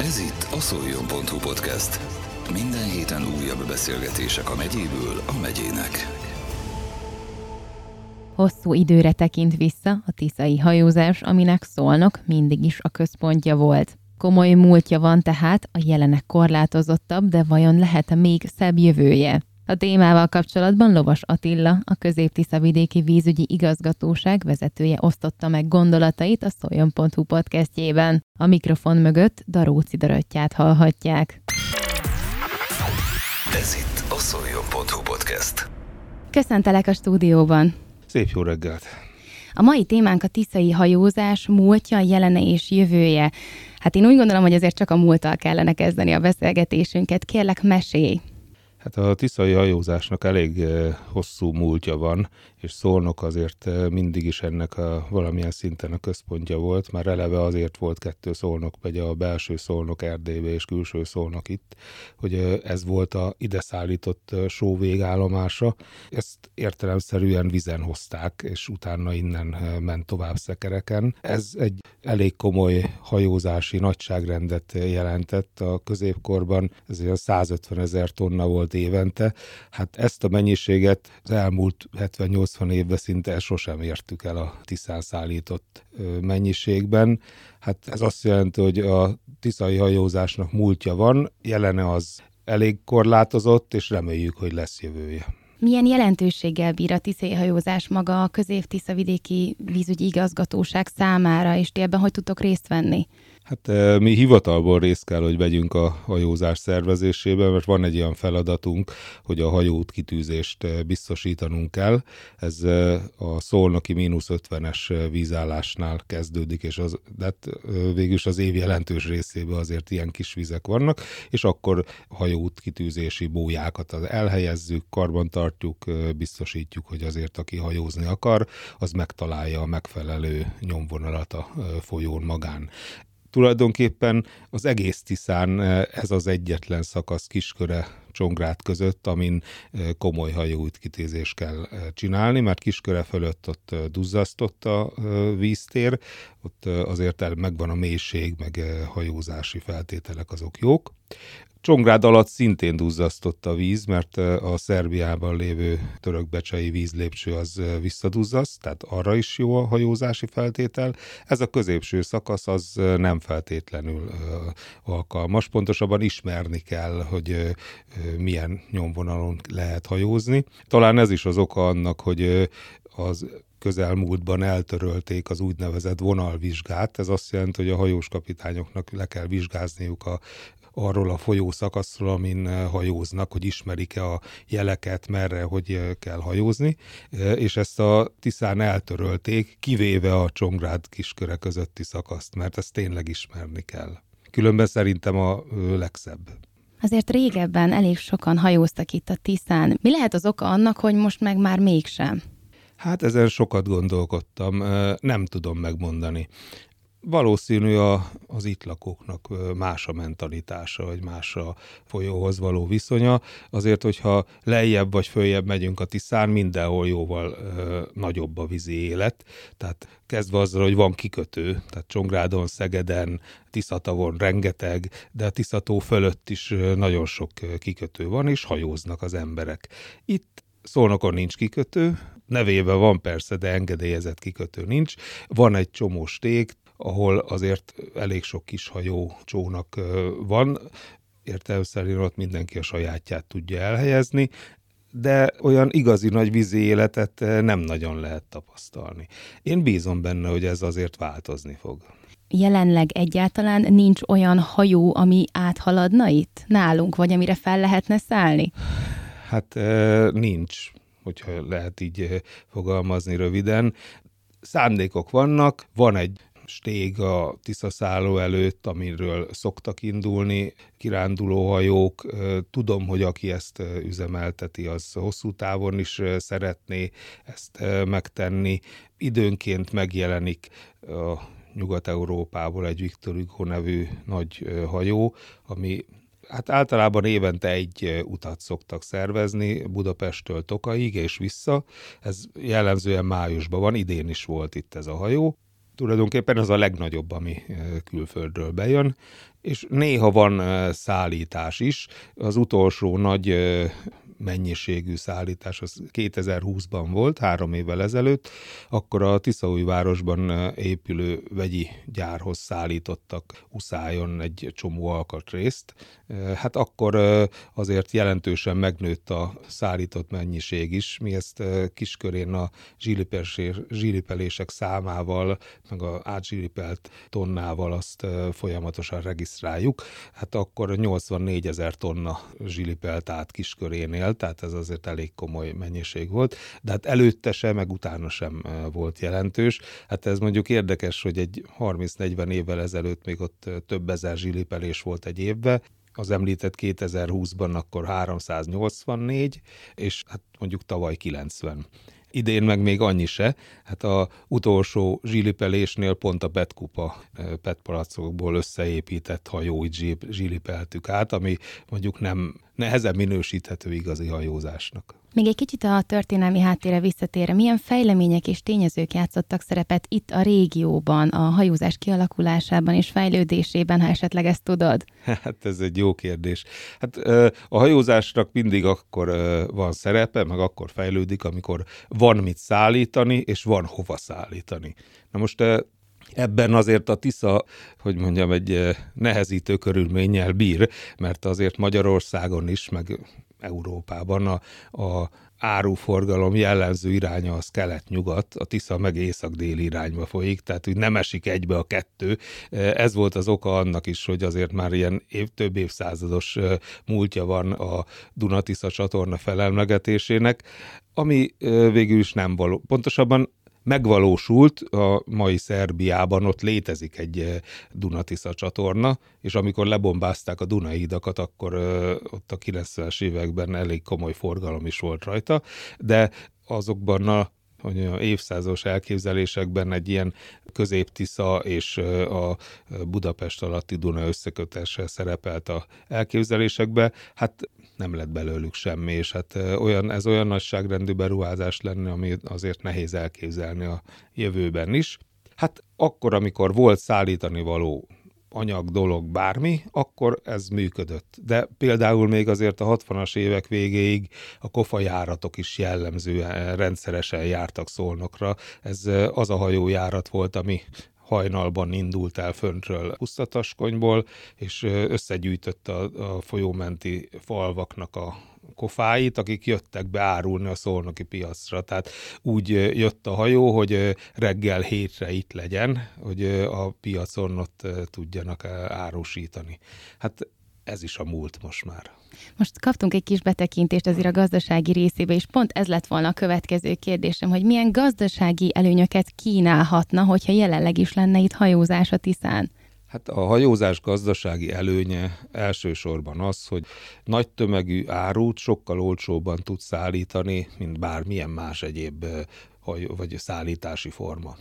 Ez itt a szoljon.hu podcast. Minden héten újabb beszélgetések a megyéből a megyének. Hosszú időre tekint vissza a tiszai hajózás, aminek szólnak mindig is a központja volt. Komoly múltja van tehát, a jelenek korlátozottabb, de vajon lehet-e még szebb jövője? A témával kapcsolatban Lovas Attila, a Közép-Tiszavidéki Vízügyi Igazgatóság vezetője osztotta meg gondolatait a Szoljon.hu podcastjében. A mikrofon mögött Daróci Daröttyát hallhatják. Ez itt a szoljon.hu podcast. Köszöntelek a stúdióban! Szép jó reggelt! A mai témánk a tiszai hajózás múltja, jelene és jövője. Hát én úgy gondolom, hogy azért csak a múlttal kellene kezdeni a beszélgetésünket. Kérlek, mesélj! Hát a tiszai hajózásnak elég hosszú múltja van, és Szolnok azért mindig is ennek a valamilyen szinten a központja volt, már eleve azért volt kettő Szolnok, vagy a belső Szolnok RDB és külső Szolnok itt, hogy ez volt a ide szállított só végállomása. Ezt értelemszerűen vizen hozták, és utána innen ment tovább szekereken. Ez egy elég komoly hajózási nagyságrendet jelentett a középkorban, ez olyan 150 ezer tonna volt évente. Hát ezt a mennyiséget az elmúlt 70-80 évben szinte sosem értük el a Tiszán szállított mennyiségben. Hát ez azt jelenti, hogy a tiszai hajózásnak múltja van, jelene az elég korlátozott, és reméljük, hogy lesz jövője. Milyen jelentőséggel bír a tiszélyhajózás maga a közép-tiszavidéki vízügyi igazgatóság számára, és ti ebben hogy tudtok részt venni? Hát mi hivatalból részt kell, hogy vegyünk a hajózás szervezésében, mert van egy olyan feladatunk, hogy a hajót kitűzést biztosítanunk kell. Ez a szolnoki mínusz 50-es vízállásnál kezdődik, és az, de hát végülis az év jelentős részében azért ilyen kis vizek vannak, és akkor hajót kitűzési bójákat elhelyezzük, karban tartjuk, biztosítjuk, hogy azért aki hajózni akar, az megtalálja a megfelelő nyomvonalat a folyón magán tulajdonképpen az egész Tiszán eh, ez az egyetlen szakasz kisköre Csongrád között, amin komoly hajóútkitézést kell csinálni, mert kisköre fölött ott duzzasztott a víztér, ott azért megvan a mélység, meg hajózási feltételek azok jók. Csongrád alatt szintén duzzasztott a víz, mert a Szerbiában lévő törökbecsei vízlépcső az visszaduzzaszt, tehát arra is jó a hajózási feltétel. Ez a középső szakasz az nem feltétlenül alkalmas, pontosabban ismerni kell, hogy milyen nyomvonalon lehet hajózni. Talán ez is az oka annak, hogy az közelmúltban eltörölték az úgynevezett vonalvizsgát. Ez azt jelenti, hogy a hajós kapitányoknak le kell vizsgázniuk a arról a folyó szakaszról, amin hajóznak, hogy ismerik-e a jeleket, merre, hogy kell hajózni, és ezt a Tiszán eltörölték, kivéve a Csongrád kisköre közötti szakaszt, mert ezt tényleg ismerni kell. Különben szerintem a legszebb. Azért régebben elég sokan hajóztak itt a Tiszán. Mi lehet az oka annak, hogy most meg már mégsem? Hát ezen sokat gondolkodtam, nem tudom megmondani valószínű a, az itt lakóknak más a mentalitása, vagy más a folyóhoz való viszonya. Azért, hogyha lejjebb vagy följebb megyünk a Tiszán, mindenhol jóval ö, nagyobb a vízi élet. Tehát kezdve azzal, hogy van kikötő, tehát Csongrádon, Szegeden, Tiszatavon rengeteg, de a Tiszató fölött is nagyon sok kikötő van, és hajóznak az emberek. Itt Szolnokon nincs kikötő, nevében van persze, de engedélyezett kikötő nincs. Van egy csomó stég, ahol azért elég sok kis hajó csónak van, értelemszerűen ott mindenki a sajátját tudja elhelyezni, de olyan igazi nagy vízi életet nem nagyon lehet tapasztalni. Én bízom benne, hogy ez azért változni fog. Jelenleg egyáltalán nincs olyan hajó, ami áthaladna itt nálunk, vagy amire fel lehetne szállni? Hát nincs, hogyha lehet így fogalmazni röviden. Szándékok vannak, van egy stég a Tiszaszálló előtt, amiről szoktak indulni kirándulóhajók. Tudom, hogy aki ezt üzemelteti, az hosszú távon is szeretné ezt megtenni. Időnként megjelenik a Nyugat-Európából egy Viktor Hugo nevű nagy hajó, ami Hát általában évente egy utat szoktak szervezni, Budapesttől Tokaig és vissza. Ez jellemzően májusban van, idén is volt itt ez a hajó Tulajdonképpen az a legnagyobb, ami külföldről bejön, és néha van szállítás is. Az utolsó nagy mennyiségű szállítás, az 2020-ban volt, három évvel ezelőtt, akkor a Tiszaújvárosban épülő vegyi gyárhoz szállítottak uszájon egy csomó alkatrészt. Hát akkor azért jelentősen megnőtt a szállított mennyiség is. Mi ezt kiskörén a zsilipelések számával, meg a átzsilipelt tonnával azt folyamatosan regisztráljuk. Hát akkor 84 ezer tonna zsilipelt át kiskörénél tehát ez azért elég komoly mennyiség volt, de hát előtte sem, meg utána sem volt jelentős. Hát ez mondjuk érdekes, hogy egy 30-40 évvel ezelőtt még ott több ezer zsilipelés volt egy évben, az említett 2020-ban akkor 384, és hát mondjuk tavaly 90 idén meg még annyi se. Hát a utolsó zsilipelésnél pont a petkupa petpalacokból összeépített hajóit zsilipeltük át, ami mondjuk nem nehezebb minősíthető igazi hajózásnak. Még egy kicsit a történelmi háttérre visszatérve, milyen fejlemények és tényezők játszottak szerepet itt a régióban, a hajózás kialakulásában és fejlődésében, ha esetleg ezt tudod? Hát ez egy jó kérdés. Hát a hajózásnak mindig akkor van szerepe, meg akkor fejlődik, amikor van mit szállítani, és van hova szállítani. Na most Ebben azért a Tisza, hogy mondjam, egy nehezítő körülménnyel bír, mert azért Magyarországon is, meg Európában a, a áruforgalom jellemző iránya az kelet-nyugat, a Tisza meg észak-déli irányba folyik, tehát úgy nem esik egybe a kettő. Ez volt az oka annak is, hogy azért már ilyen év, több évszázados múltja van a Dunatisza csatorna felelmegetésének, ami végül is nem való. Pontosabban megvalósult a mai Szerbiában, ott létezik egy eh, Dunatisza csatorna, és amikor lebombázták a Dunai hidakat, akkor eh, ott a 90-es években elég komoly forgalom is volt rajta, de azokban a hogy évszázados elképzelésekben egy ilyen középtisza és a Budapest alatti Duna összekötése szerepelt a elképzelésekbe, hát nem lett belőlük semmi, és hát olyan, ez olyan nagyságrendű beruházás lenne, ami azért nehéz elképzelni a jövőben is. Hát akkor, amikor volt szállítani való anyag, dolog, bármi, akkor ez működött. De például még azért a 60-as évek végéig a kofa járatok is jellemzően rendszeresen jártak Szolnokra. Ez az a hajójárat volt, ami hajnalban indult el föntről Pusztataskonyból, és összegyűjtött a, a folyómenti falvaknak a kofáit, akik jöttek be árulni a szolnoki piacra. Tehát úgy jött a hajó, hogy reggel hétre itt legyen, hogy a piacon ott tudjanak árusítani. Hát ez is a múlt most már. Most kaptunk egy kis betekintést azért a gazdasági részébe, és pont ez lett volna a következő kérdésem, hogy milyen gazdasági előnyöket kínálhatna, hogyha jelenleg is lenne itt hajózás a Tiszán? Hát a hajózás gazdasági előnye elsősorban az, hogy nagy tömegű árut sokkal olcsóbban tud szállítani, mint bármilyen más egyéb vagy szállítási forma.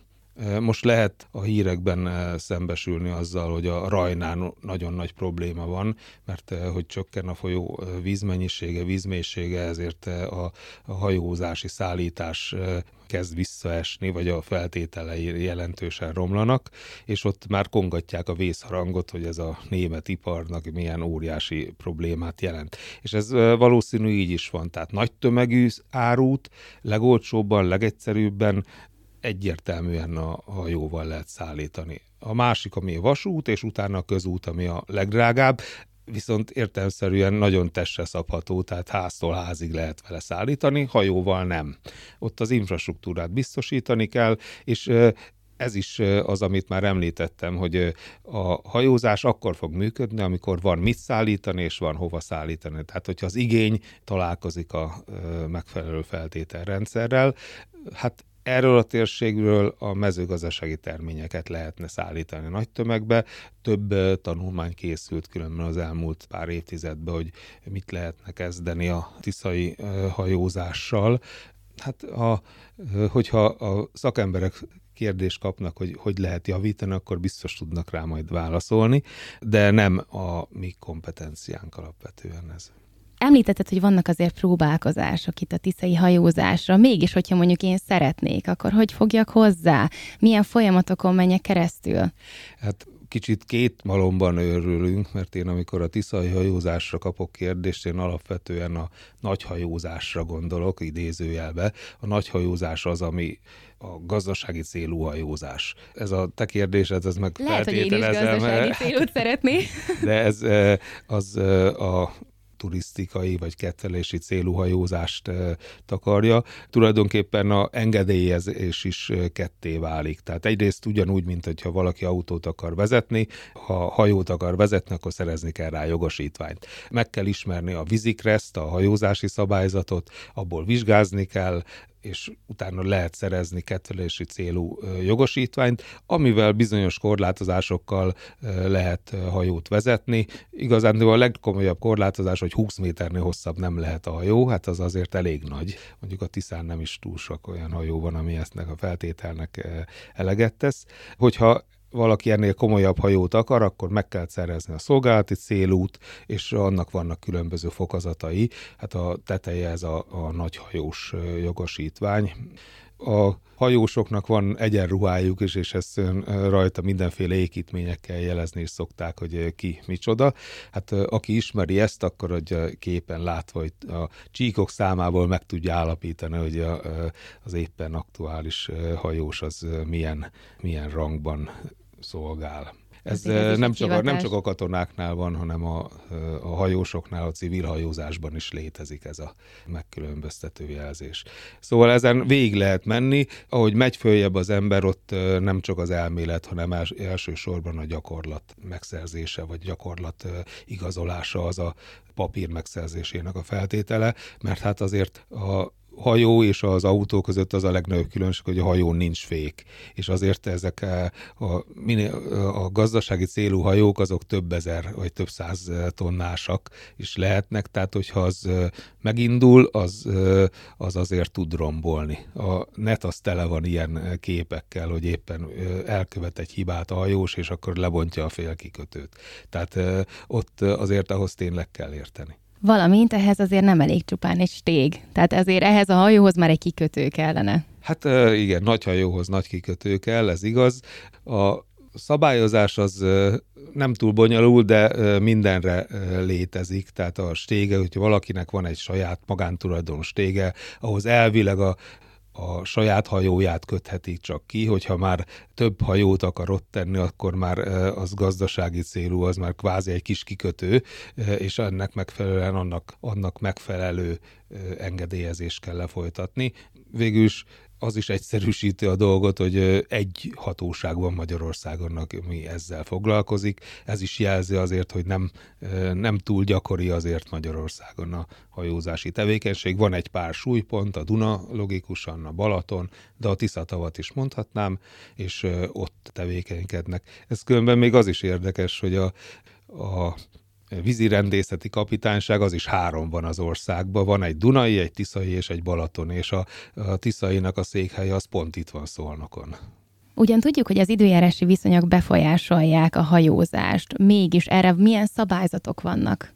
Most lehet a hírekben szembesülni azzal, hogy a rajnán nagyon nagy probléma van, mert hogy csökken a folyó vízmennyisége, vízmélysége, ezért a, a hajózási szállítás kezd visszaesni, vagy a feltételei jelentősen romlanak, és ott már kongatják a vészharangot, hogy ez a német iparnak milyen óriási problémát jelent. És ez valószínű így is van, tehát nagy tömegű árút, legolcsóbban, legegyszerűbben egyértelműen a hajóval lehet szállítani. A másik, ami a vasút, és utána a közút, ami a legdrágább, viszont értelmszerűen nagyon testre szabható, tehát háztól házig lehet vele szállítani, hajóval nem. Ott az infrastruktúrát biztosítani kell, és ez is az, amit már említettem, hogy a hajózás akkor fog működni, amikor van mit szállítani, és van hova szállítani. Tehát, hogyha az igény találkozik a megfelelő feltételrendszerrel, hát Erről a térségről a mezőgazdasági terményeket lehetne szállítani nagy tömegbe. Több tanulmány készült különben az elmúlt pár évtizedben, hogy mit lehetne kezdeni a tiszai hajózással. Hát a, hogyha a szakemberek kérdést kapnak, hogy hogy lehet javítani, akkor biztos tudnak rá majd válaszolni, de nem a mi kompetenciánk alapvetően ez. Említetted, hogy vannak azért próbálkozások itt a tiszai hajózásra. Mégis, hogyha mondjuk én szeretnék, akkor hogy fogjak hozzá? Milyen folyamatokon menjek keresztül? Hát kicsit két malomban őrülünk, mert én amikor a tiszai hajózásra kapok kérdést, én alapvetően a nagyhajózásra gondolok, idézőjelbe. A nagyhajózás az, ami a gazdasági célú hajózás. Ez a te kérdésed, ez meg Lehet, hogy én is gazdasági célút szeretnék. De ez eh, az eh, a turisztikai vagy kettelési célú hajózást takarja. Tulajdonképpen a engedélyezés is ketté válik. Tehát egyrészt ugyanúgy, mint hogyha valaki autót akar vezetni, ha hajót akar vezetni, akkor szerezni kell rá jogosítványt. Meg kell ismerni a vizikreszt, a hajózási szabályzatot, abból vizsgázni kell, és utána lehet szerezni kettelési célú jogosítványt, amivel bizonyos korlátozásokkal lehet hajót vezetni. Igazán a legkomolyabb korlátozás, hogy 20 méternél hosszabb nem lehet a hajó, hát az azért elég nagy. Mondjuk a Tiszán nem is túl sok olyan hajó van, ami eztnek a feltételnek eleget tesz. Hogyha valaki ennél komolyabb hajót akar, akkor meg kell szerezni a szolgálati célút, és annak vannak különböző fokozatai. Hát a teteje ez a, a nagyhajós jogosítvány. A hajósoknak van egyenruhájuk is, és ezt rajta mindenféle építményekkel jelezni is szokták, hogy ki micsoda. Hát aki ismeri ezt, akkor hogy képen látva, hogy a csíkok számából meg tudja állapítani, hogy az éppen aktuális hajós az milyen, milyen rangban szolgál. Ez, ez nem, csak a, nem csak a katonáknál van, hanem a, a hajósoknál, a civil hajózásban is létezik ez a megkülönböztető jelzés. Szóval ezen végig lehet menni, ahogy megy följebb az ember, ott nem csak az elmélet, hanem els, elsősorban a gyakorlat megszerzése, vagy gyakorlat igazolása az a papír megszerzésének a feltétele, mert hát azért a hajó és az autó között az a legnagyobb különbség, hogy a hajón nincs fék. És azért ezek a, minél, a gazdasági célú hajók azok több ezer vagy több száz tonnásak is lehetnek, tehát hogyha az megindul, az, az azért tud rombolni. A net az tele van ilyen képekkel, hogy éppen elkövet egy hibát a hajós, és akkor lebontja a félkikötőt. Tehát ott azért ahhoz tényleg kell érteni. Valamint ehhez azért nem elég csupán egy stég. Tehát azért ehhez a hajóhoz már egy kikötő kellene. Hát igen, nagy hajóhoz nagy kikötő kell, ez igaz. A szabályozás az nem túl bonyolult, de mindenre létezik. Tehát a stége, hogyha valakinek van egy saját magántulajdon stége, ahhoz elvileg a a saját hajóját kötheti csak ki, hogyha már több hajót akar ott tenni, akkor már az gazdasági célú, az már kvázi egy kis kikötő, és ennek megfelelően annak, annak megfelelő engedélyezést kell lefolytatni. Végülis az is egyszerűsíti a dolgot, hogy egy hatóság van Magyarországon, ami ezzel foglalkozik. Ez is jelzi azért, hogy nem, nem túl gyakori azért Magyarországon a hajózási tevékenység. Van egy pár súlypont, a Duna logikusan, a Balaton, de a Tiszatavat is mondhatnám, és ott tevékenykednek. Ez különben még az is érdekes, hogy a, a vízirendészeti kapitányság, az is három van az országban. Van egy Dunai, egy Tiszai és egy Balaton, és a, a Tiszainak a székhelye az pont itt van Szolnokon. Ugyan tudjuk, hogy az időjárási viszonyok befolyásolják a hajózást, mégis erre milyen szabályzatok vannak?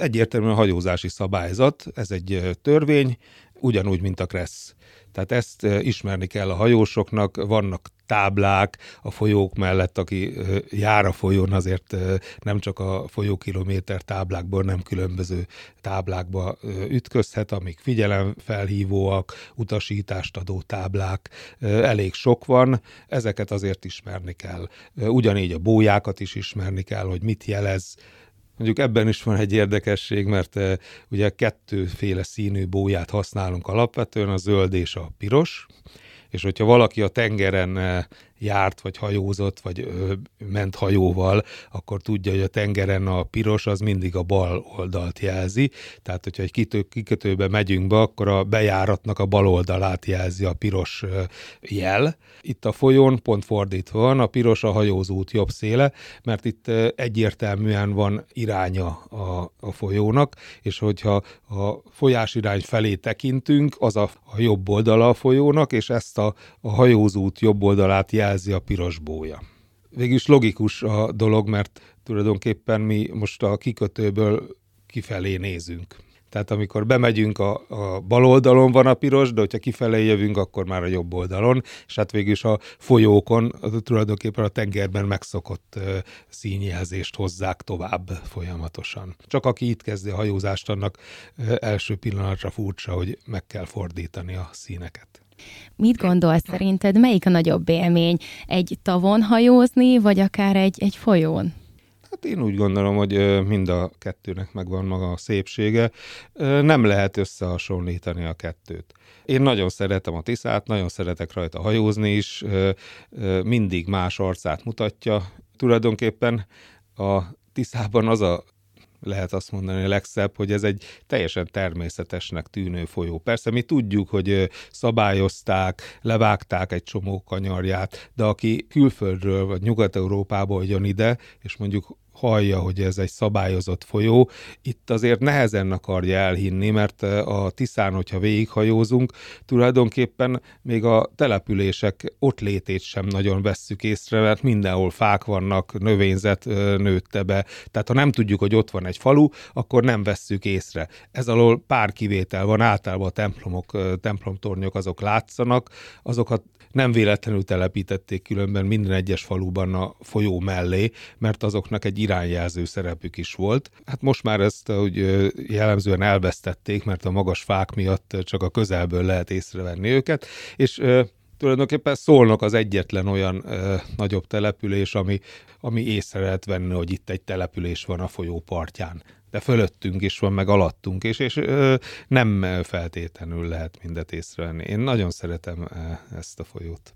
Egyértelműen a hajózási szabályzat, ez egy törvény, ugyanúgy, mint a KRESZ. Tehát ezt ismerni kell a hajósoknak, vannak táblák a folyók mellett, aki jár a folyón, azért nem csak a folyókilométer táblákból, nem különböző táblákba ütközhet, amik figyelemfelhívóak, utasítást adó táblák, elég sok van, ezeket azért ismerni kell. Ugyanígy a bójákat is ismerni kell, hogy mit jelez, Mondjuk ebben is van egy érdekesség, mert uh, ugye kettőféle színű bóját használunk alapvetően, a zöld és a piros, és hogyha valaki a tengeren járt, vagy hajózott, vagy ment hajóval, akkor tudja, hogy a tengeren a piros az mindig a bal oldalt jelzi. Tehát, hogyha egy kitő, kikötőbe megyünk be, akkor a bejáratnak a bal oldalát jelzi a piros jel. Itt a folyón pont fordítva van, a piros a hajózót jobb széle, mert itt egyértelműen van iránya a, a folyónak, és hogyha a folyás irány felé tekintünk, az a, a jobb oldala a folyónak, és ezt a, a hajózót jobb oldalát jelzi a piros bója. Végülis logikus a dolog, mert tulajdonképpen mi most a kikötőből kifelé nézünk. Tehát amikor bemegyünk, a, a bal oldalon van a piros, de hogyha kifelé jövünk, akkor már a jobb oldalon, és hát végül is a folyókon tulajdonképpen a tengerben megszokott uh, színjelzést hozzák tovább folyamatosan. Csak aki itt kezdi a hajózást, annak uh, első pillanatra furcsa, hogy meg kell fordítani a színeket. Mit gondolsz szerinted, melyik a nagyobb élmény? Egy tavon hajózni, vagy akár egy, egy folyón? Hát én úgy gondolom, hogy mind a kettőnek megvan maga a szépsége. Nem lehet összehasonlítani a kettőt. Én nagyon szeretem a Tiszát, nagyon szeretek rajta hajózni is, mindig más arcát mutatja. Tulajdonképpen a Tiszában az a lehet azt mondani a legszebb, hogy ez egy teljesen természetesnek tűnő folyó. Persze mi tudjuk, hogy szabályozták, levágták egy csomó kanyarját, de aki külföldről vagy Nyugat-Európából jön ide, és mondjuk hallja, hogy ez egy szabályozott folyó, itt azért nehezen akarja elhinni, mert a Tiszán, hogyha végighajózunk, tulajdonképpen még a települések ott létét sem nagyon vesszük észre, mert mindenhol fák vannak, növényzet nőtte be. Tehát ha nem tudjuk, hogy ott van egy falu, akkor nem vesszük észre. Ez alól pár kivétel van, általában a templomok, templomtornyok azok látszanak, azokat nem véletlenül telepítették különben minden egyes faluban a folyó mellé, mert azoknak egy irányjelző szerepük is volt. Hát most már ezt hogy jellemzően elvesztették, mert a magas fák miatt csak a közelből lehet észrevenni őket, és tulajdonképpen szólnak az egyetlen olyan ö, nagyobb település, ami, ami észre lehet venni, hogy itt egy település van a folyó partján. De fölöttünk is van, meg alattunk is, és ö, nem feltétlenül lehet mindet észrevenni. Én nagyon szeretem ezt a folyót.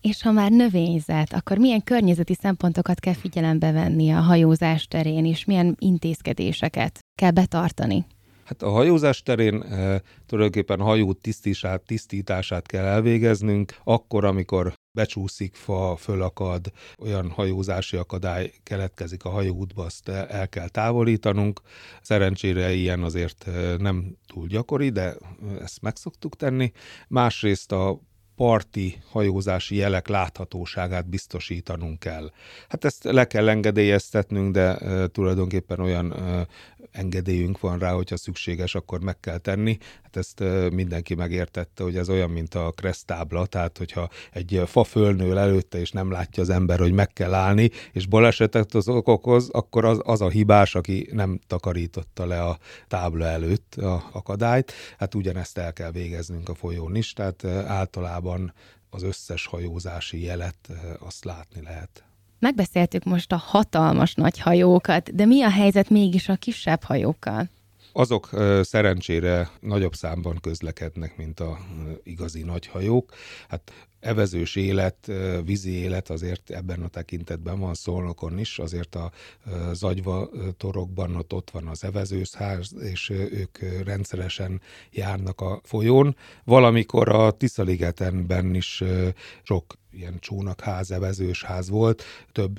És ha már növényzet, akkor milyen környezeti szempontokat kell figyelembe venni a hajózás terén, és milyen intézkedéseket kell betartani? Hát a hajózás terén e, tulajdonképpen hajó tisztítását, tisztítását kell elvégeznünk, akkor, amikor becsúszik fa, fölakad, olyan hajózási akadály keletkezik a hajóútba, azt el kell távolítanunk. Szerencsére ilyen azért nem túl gyakori, de ezt meg szoktuk tenni. Másrészt a parti hajózási jelek láthatóságát biztosítanunk kell. Hát ezt le kell engedélyeztetnünk, de tulajdonképpen olyan engedélyünk van rá, hogyha szükséges, akkor meg kell tenni. Hát ezt mindenki megértette, hogy ez olyan, mint a kresztábla, tehát hogyha egy fa fölnől előtte, és nem látja az ember, hogy meg kell állni, és balesetet az okoz, akkor az, az a hibás, aki nem takarította le a tábla előtt a akadályt. Hát ugyanezt el kell végeznünk a folyón is, tehát általában az összes hajózási jelet azt látni lehet. Megbeszéltük most a hatalmas nagy hajókat, de mi a helyzet mégis a kisebb hajókkal? Azok szerencsére nagyobb számban közlekednek, mint a igazi nagy hajók. Hát evezős élet, vízi élet azért ebben a tekintetben van Szolnokon is, azért a zagyva torokban ott, ott van az evezőszház, és ők rendszeresen járnak a folyón. Valamikor a Tiszaligetenben is sok ilyen csónakház, evezős ház volt, több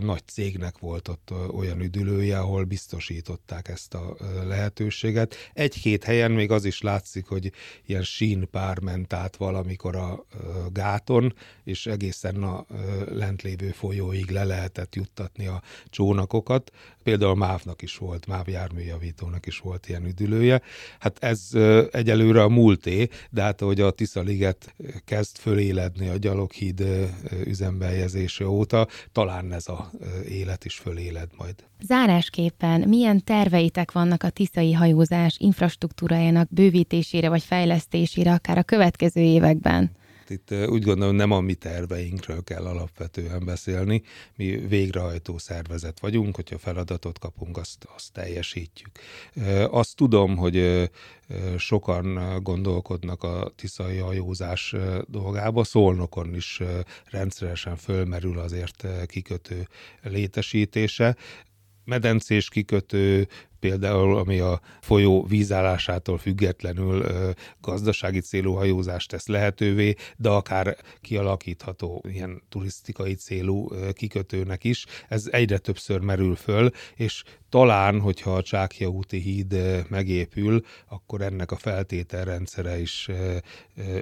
nagy cégnek volt ott olyan üdülője, ahol biztosították ezt a lehetőséget. Egy-két helyen még az is látszik, hogy ilyen sínpár ment át valamikor a gáton, és egészen a lent lévő folyóig le lehetett juttatni a csónakokat. Például MÁV-nak is volt, MÁV járműjavítónak is volt ilyen üdülője. Hát ez egyelőre a múlté, de hát ahogy a Tiszaliget kezd föléledni a gyaloghíd üzembejezése óta, talán ez a élet is föléled majd. Zárásképpen milyen terveitek vannak a tiszai hajózás infrastruktúrájának bővítésére vagy fejlesztésére, akár a következő években? Itt úgy gondolom nem a mi terveinkről kell alapvetően beszélni. Mi végrehajtó szervezet vagyunk, hogyha feladatot kapunk, azt, azt teljesítjük. Azt tudom, hogy sokan gondolkodnak a tiszai hajózás dolgába, Szolnokon is rendszeresen fölmerül azért kikötő létesítése medencés kikötő, például ami a folyó vízállásától függetlenül gazdasági célú hajózást tesz lehetővé, de akár kialakítható ilyen turisztikai célú kikötőnek is. Ez egyre többször merül föl, és talán, hogyha a Csákja úti híd megépül, akkor ennek a feltételrendszere is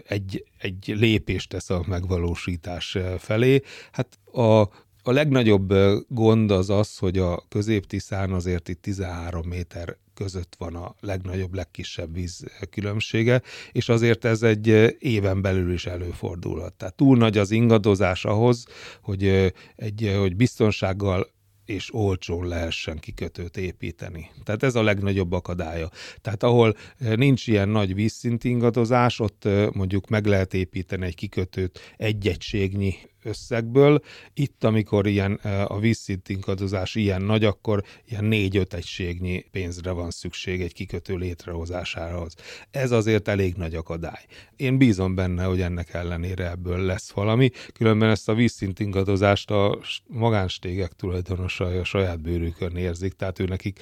egy, egy lépést tesz a megvalósítás felé. Hát a A legnagyobb gond az az, hogy a középtiszán azért itt 13 méter között van a legnagyobb, legkisebb víz különbsége, és azért ez egy éven belül is előfordulhat. Tehát túl nagy az ingadozás ahhoz, hogy, egy, hogy biztonsággal és olcsón lehessen kikötőt építeni. Tehát ez a legnagyobb akadálya. Tehát ahol nincs ilyen nagy vízszintingadozás, ott mondjuk meg lehet építeni egy kikötőt egy egységnyi összegből. Itt, amikor ilyen a vízszintinkadozás ilyen nagy, akkor ilyen négy-öt egységnyi pénzre van szükség egy kikötő létrehozásához. Ez azért elég nagy akadály. Én bízom benne, hogy ennek ellenére ebből lesz valami, különben ezt a vízszintingadozást a magánstégek tulajdonosai a saját bőrükön érzik, tehát ő nekik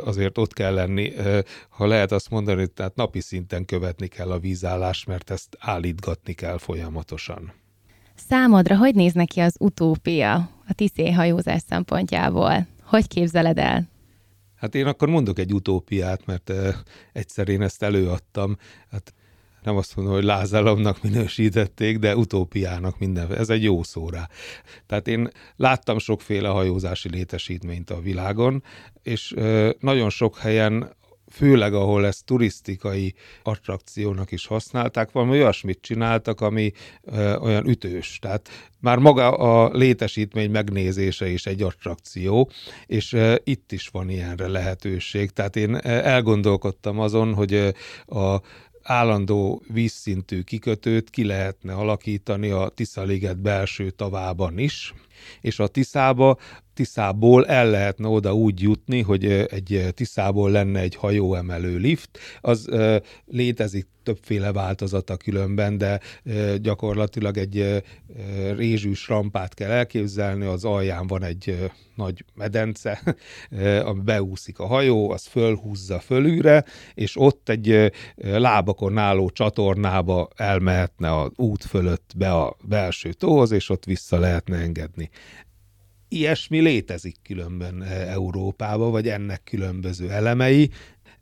azért ott kell lenni, ha lehet azt mondani, tehát napi szinten követni kell a vízállást, mert ezt állítgatni kell folyamatosan. Számodra hogy néz neki az utópia a tiszé hajózás szempontjából? Hogy képzeled el? Hát én akkor mondok egy utópiát, mert egyszer én ezt előadtam. Hát nem azt mondom, hogy lázálomnak minősítették, de utópiának minden. Ez egy jó szó rá. Tehát én láttam sokféle hajózási létesítményt a világon, és nagyon sok helyen főleg ahol ezt turisztikai attrakciónak is használták, valami olyasmit csináltak, ami ö, olyan ütős. Tehát már maga a létesítmény megnézése is egy attrakció, és ö, itt is van ilyenre lehetőség. Tehát én elgondolkodtam azon, hogy ö, a állandó vízszintű kikötőt ki lehetne alakítani a Tiszaliget belső tavában is, és a Tiszába Tiszából el lehetne oda úgy jutni, hogy egy Tiszából lenne egy hajóemelő lift, az létezik többféle változata különben, de gyakorlatilag egy rézsűs rampát kell elképzelni, az alján van egy nagy medence, ami beúszik a hajó, az fölhúzza fölülre, és ott egy lábakon álló csatornába elmehetne az út fölött be a belső tóhoz, és ott vissza lehetne engedni ilyesmi létezik különben Európában, vagy ennek különböző elemei,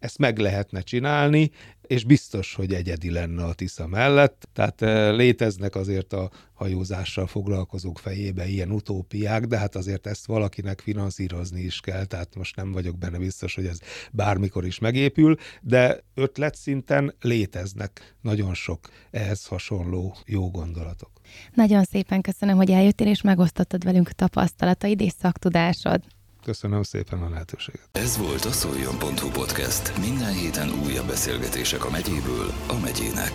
ezt meg lehetne csinálni, és biztos, hogy egyedi lenne a Tisza mellett. Tehát eh, léteznek azért a hajózással foglalkozók fejébe ilyen utópiák, de hát azért ezt valakinek finanszírozni is kell, tehát most nem vagyok benne biztos, hogy ez bármikor is megépül, de ötletszinten léteznek nagyon sok ehhez hasonló jó gondolatok. Nagyon szépen köszönöm, hogy eljöttél és megosztottad velünk tapasztalataid és szaktudásod. Köszönöm szépen a lehetőséget. Ez volt a Szoljon.hu podcast. Minden héten újabb beszélgetések a megyéből a megyének.